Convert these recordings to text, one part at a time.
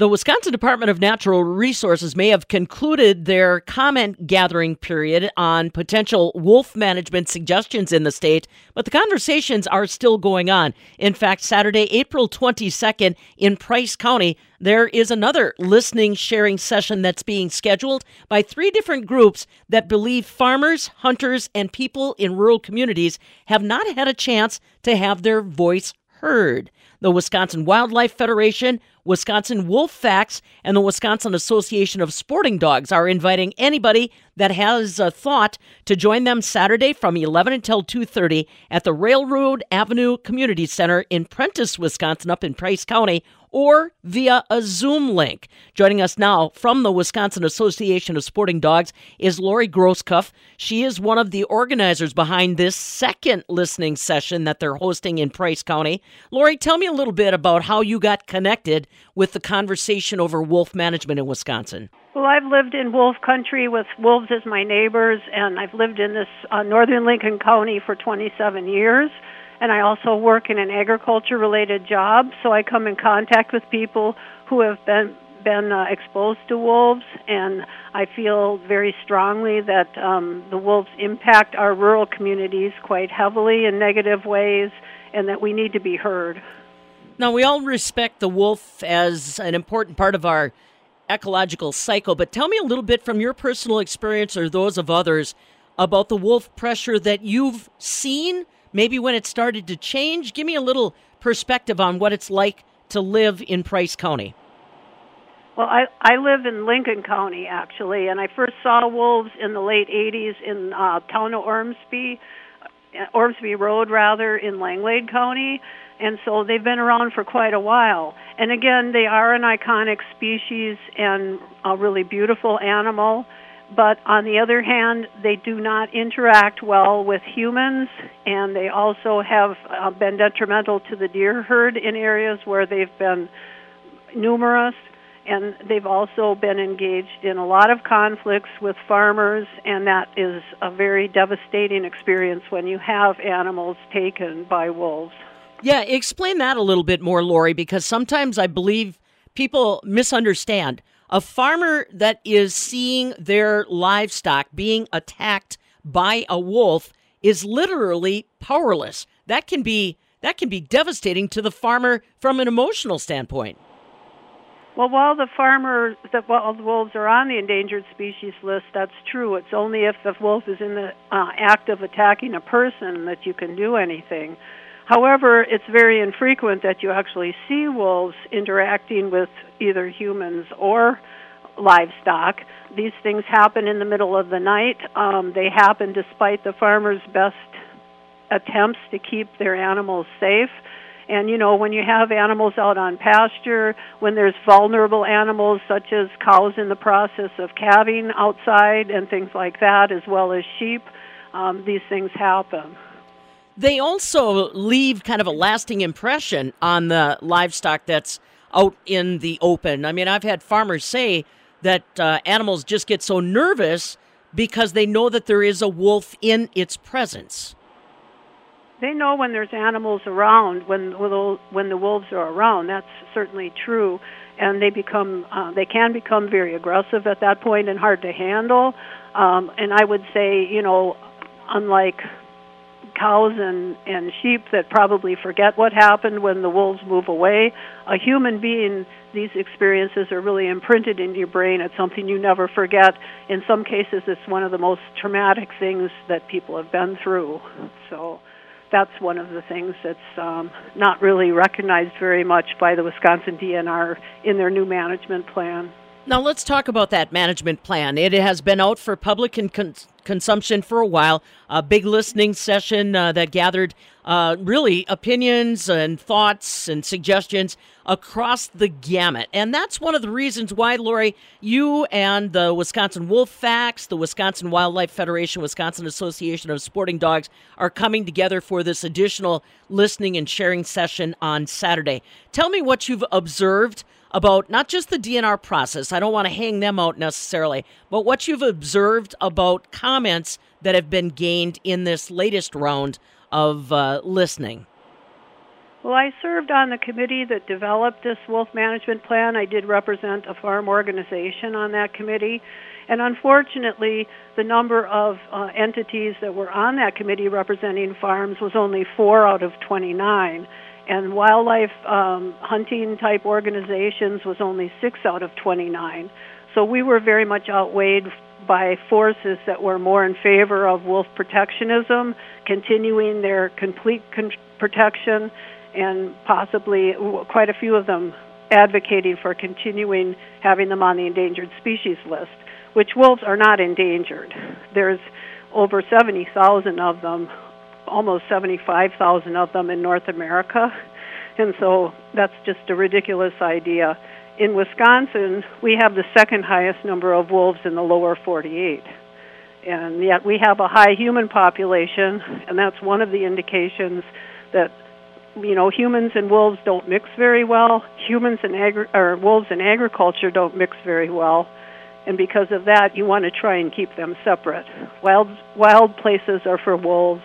The Wisconsin Department of Natural Resources may have concluded their comment gathering period on potential wolf management suggestions in the state, but the conversations are still going on. In fact, Saturday, April 22nd in Price County, there is another listening sharing session that's being scheduled by three different groups that believe farmers, hunters, and people in rural communities have not had a chance to have their voice heard. The Wisconsin Wildlife Federation, Wisconsin Wolf Facts, and the Wisconsin Association of Sporting Dogs are inviting anybody that has a thought to join them Saturday from 11 until 2:30 at the Railroad Avenue Community Center in Prentice, Wisconsin, up in Price County, or via a Zoom link. Joining us now from the Wisconsin Association of Sporting Dogs is Lori Grosskopf. She is one of the organizers behind this second listening session that they're hosting in Price County. Lori, tell me a little bit about how you got connected with the conversation over wolf management in Wisconsin. Well, I've lived in wolf country with wolves as my neighbors, and I've lived in this uh, northern Lincoln County for 27 years and I also work in an agriculture related job, so I come in contact with people who have been been uh, exposed to wolves, and I feel very strongly that um, the wolves impact our rural communities quite heavily in negative ways, and that we need to be heard. Now, we all respect the wolf as an important part of our ecological cycle, but tell me a little bit from your personal experience or those of others about the wolf pressure that you've seen maybe when it started to change? Give me a little perspective on what it's like to live in Price County. Well, I I live in Lincoln County actually, and I first saw wolves in the late '80s in uh, town of Ormsby, uh, Ormsby Road rather in Langlade County, and so they've been around for quite a while. And again, they are an iconic species and a really beautiful animal but on the other hand, they do not interact well with humans, and they also have uh, been detrimental to the deer herd in areas where they've been numerous. And they've also been engaged in a lot of conflicts with farmers, and that is a very devastating experience when you have animals taken by wolves. Yeah, explain that a little bit more, Lori, because sometimes I believe people misunderstand a farmer that is seeing their livestock being attacked by a wolf is literally powerless. That can be that can be devastating to the farmer from an emotional standpoint. Well, while the farmer, the wolves are on the endangered species list, that's true. It's only if the wolf is in the uh, act of attacking a person that you can do anything. However, it's very infrequent that you actually see wolves interacting with either humans or livestock. These things happen in the middle of the night. Um, they happen despite the farmer's best attempts to keep their animals safe. And you know, when you have animals out on pasture, when there's vulnerable animals such as cows in the process of calving outside and things like that, as well as sheep, um, these things happen. They also leave kind of a lasting impression on the livestock that's out in the open. I mean, I've had farmers say that uh, animals just get so nervous because they know that there is a wolf in its presence. They know when there's animals around, when when the wolves are around. That's certainly true, and they become uh, they can become very aggressive at that point and hard to handle. Um, and I would say, you know, unlike cows and, and sheep that probably forget what happened when the wolves move away. A human being, these experiences are really imprinted in your brain. It's something you never forget. In some cases, it's one of the most traumatic things that people have been through. So that's one of the things that's um, not really recognized very much by the Wisconsin DNR in their new management plan. Now, let's talk about that management plan. It has been out for public con- consumption for a while. A big listening session uh, that gathered uh, really opinions and thoughts and suggestions across the gamut. And that's one of the reasons why, Lori, you and the Wisconsin Wolf Facts, the Wisconsin Wildlife Federation, Wisconsin Association of Sporting Dogs are coming together for this additional listening and sharing session on Saturday. Tell me what you've observed about not just the DNR process, I don't want to hang them out necessarily, but what you've observed about that have been gained in this latest round of uh, listening. Well, I served on the committee that developed this wolf management plan. I did represent a farm organization on that committee. And unfortunately, the number of uh, entities that were on that committee representing farms was only four out of 29. And wildlife um, hunting type organizations was only six out of 29. So we were very much outweighed by forces that were more in favor of wolf protectionism, continuing their complete con- protection and possibly quite a few of them advocating for continuing having them on the endangered species list, which wolves are not endangered. There's over 70,000 of them, almost 75,000 of them in North America. And so that's just a ridiculous idea. In Wisconsin, we have the second highest number of wolves in the lower 48. And yet we have a high human population, and that's one of the indications that you know humans and wolves don't mix very well. Humans and agri- or wolves and agriculture don't mix very well, and because of that, you want to try and keep them separate. Wild wild places are for wolves,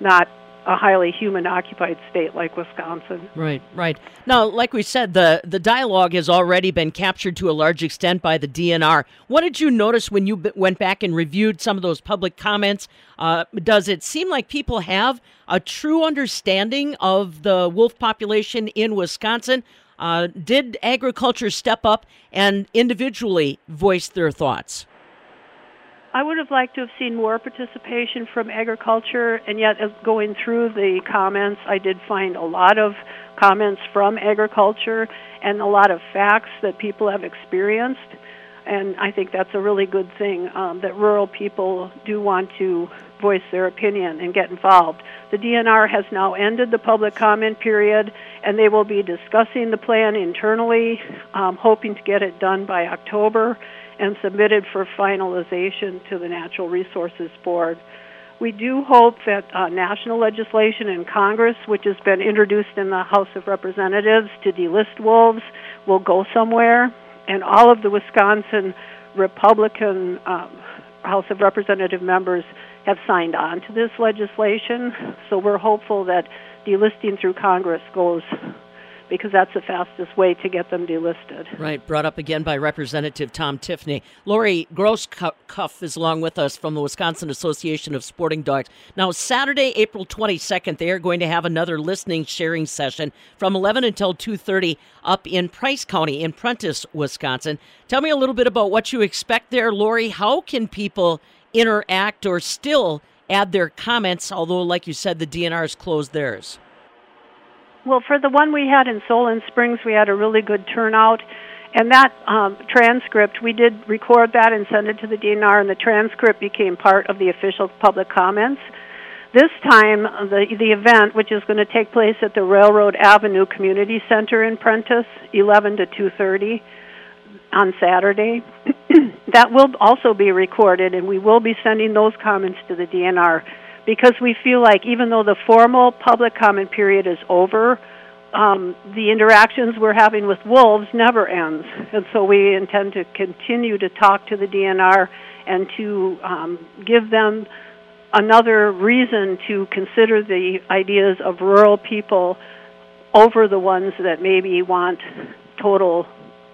not a highly human occupied state like Wisconsin. Right, right. Now, like we said, the, the dialogue has already been captured to a large extent by the DNR. What did you notice when you b- went back and reviewed some of those public comments? Uh, does it seem like people have a true understanding of the wolf population in Wisconsin? Uh, did agriculture step up and individually voice their thoughts? I would have liked to have seen more participation from agriculture, and yet, going through the comments, I did find a lot of comments from agriculture and a lot of facts that people have experienced. And I think that's a really good thing um, that rural people do want to voice their opinion and get involved. The DNR has now ended the public comment period, and they will be discussing the plan internally, um, hoping to get it done by October and submitted for finalization to the Natural Resources Board. We do hope that uh, national legislation in Congress, which has been introduced in the House of Representatives to delist wolves, will go somewhere, and all of the Wisconsin Republican um, House of Representative members have signed on to this legislation. So we're hopeful that delisting through Congress goes because that's the fastest way to get them delisted. Right, brought up again by Representative Tom Tiffany. Lori Grosskopf is along with us from the Wisconsin Association of Sporting Dogs. Now, Saturday, April 22nd, they are going to have another listening sharing session from 11 until 2.30 up in Price County in Prentice, Wisconsin. Tell me a little bit about what you expect there, Lori. How can people interact or still add their comments, although, like you said, the DNR has closed theirs? Well, for the one we had in Solon Springs, we had a really good turnout. And that um, transcript, we did record that and send it to the DNR, and the transcript became part of the official public comments. This time, the the event, which is going to take place at the Railroad Avenue Community Center in Prentice, 11 to 2:30 on Saturday, that will also be recorded, and we will be sending those comments to the DNR because we feel like even though the formal public comment period is over, um, the interactions we're having with wolves never ends, and so we intend to continue to talk to the DNR and to um, give them another reason to consider the ideas of rural people over the ones that maybe want total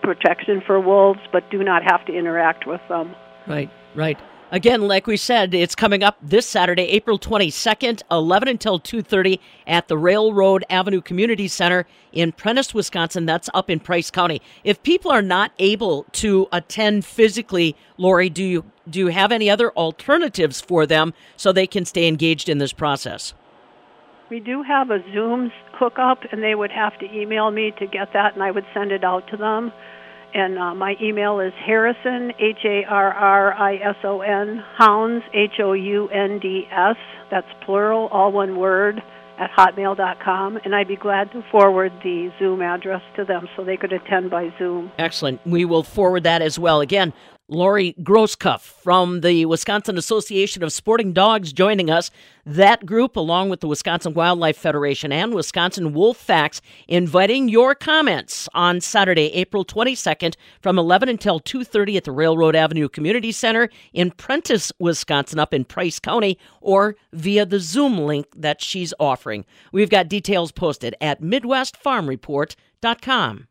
protection for wolves but do not have to interact with them. Right, right. Again, like we said, it's coming up this Saturday, April 22nd, 11 until 2:30 at the Railroad Avenue Community Center in Prentice, Wisconsin. That's up in Price County. If people are not able to attend physically, Lori, do you do you have any other alternatives for them so they can stay engaged in this process? We do have a Zoom hookup, and they would have to email me to get that, and I would send it out to them. And uh, my email is Harrison, H A R R I S O N, Hounds, H O U N D S, that's plural, all one word, at hotmail.com. And I'd be glad to forward the Zoom address to them so they could attend by Zoom. Excellent. We will forward that as well. Again, Lori Grosskopf from the Wisconsin Association of Sporting Dogs joining us. That group, along with the Wisconsin Wildlife Federation and Wisconsin Wolf Facts, inviting your comments on Saturday, April 22nd from 11 until 2.30 at the Railroad Avenue Community Center in Prentice, Wisconsin, up in Price County, or via the Zoom link that she's offering. We've got details posted at MidwestFarmReport.com.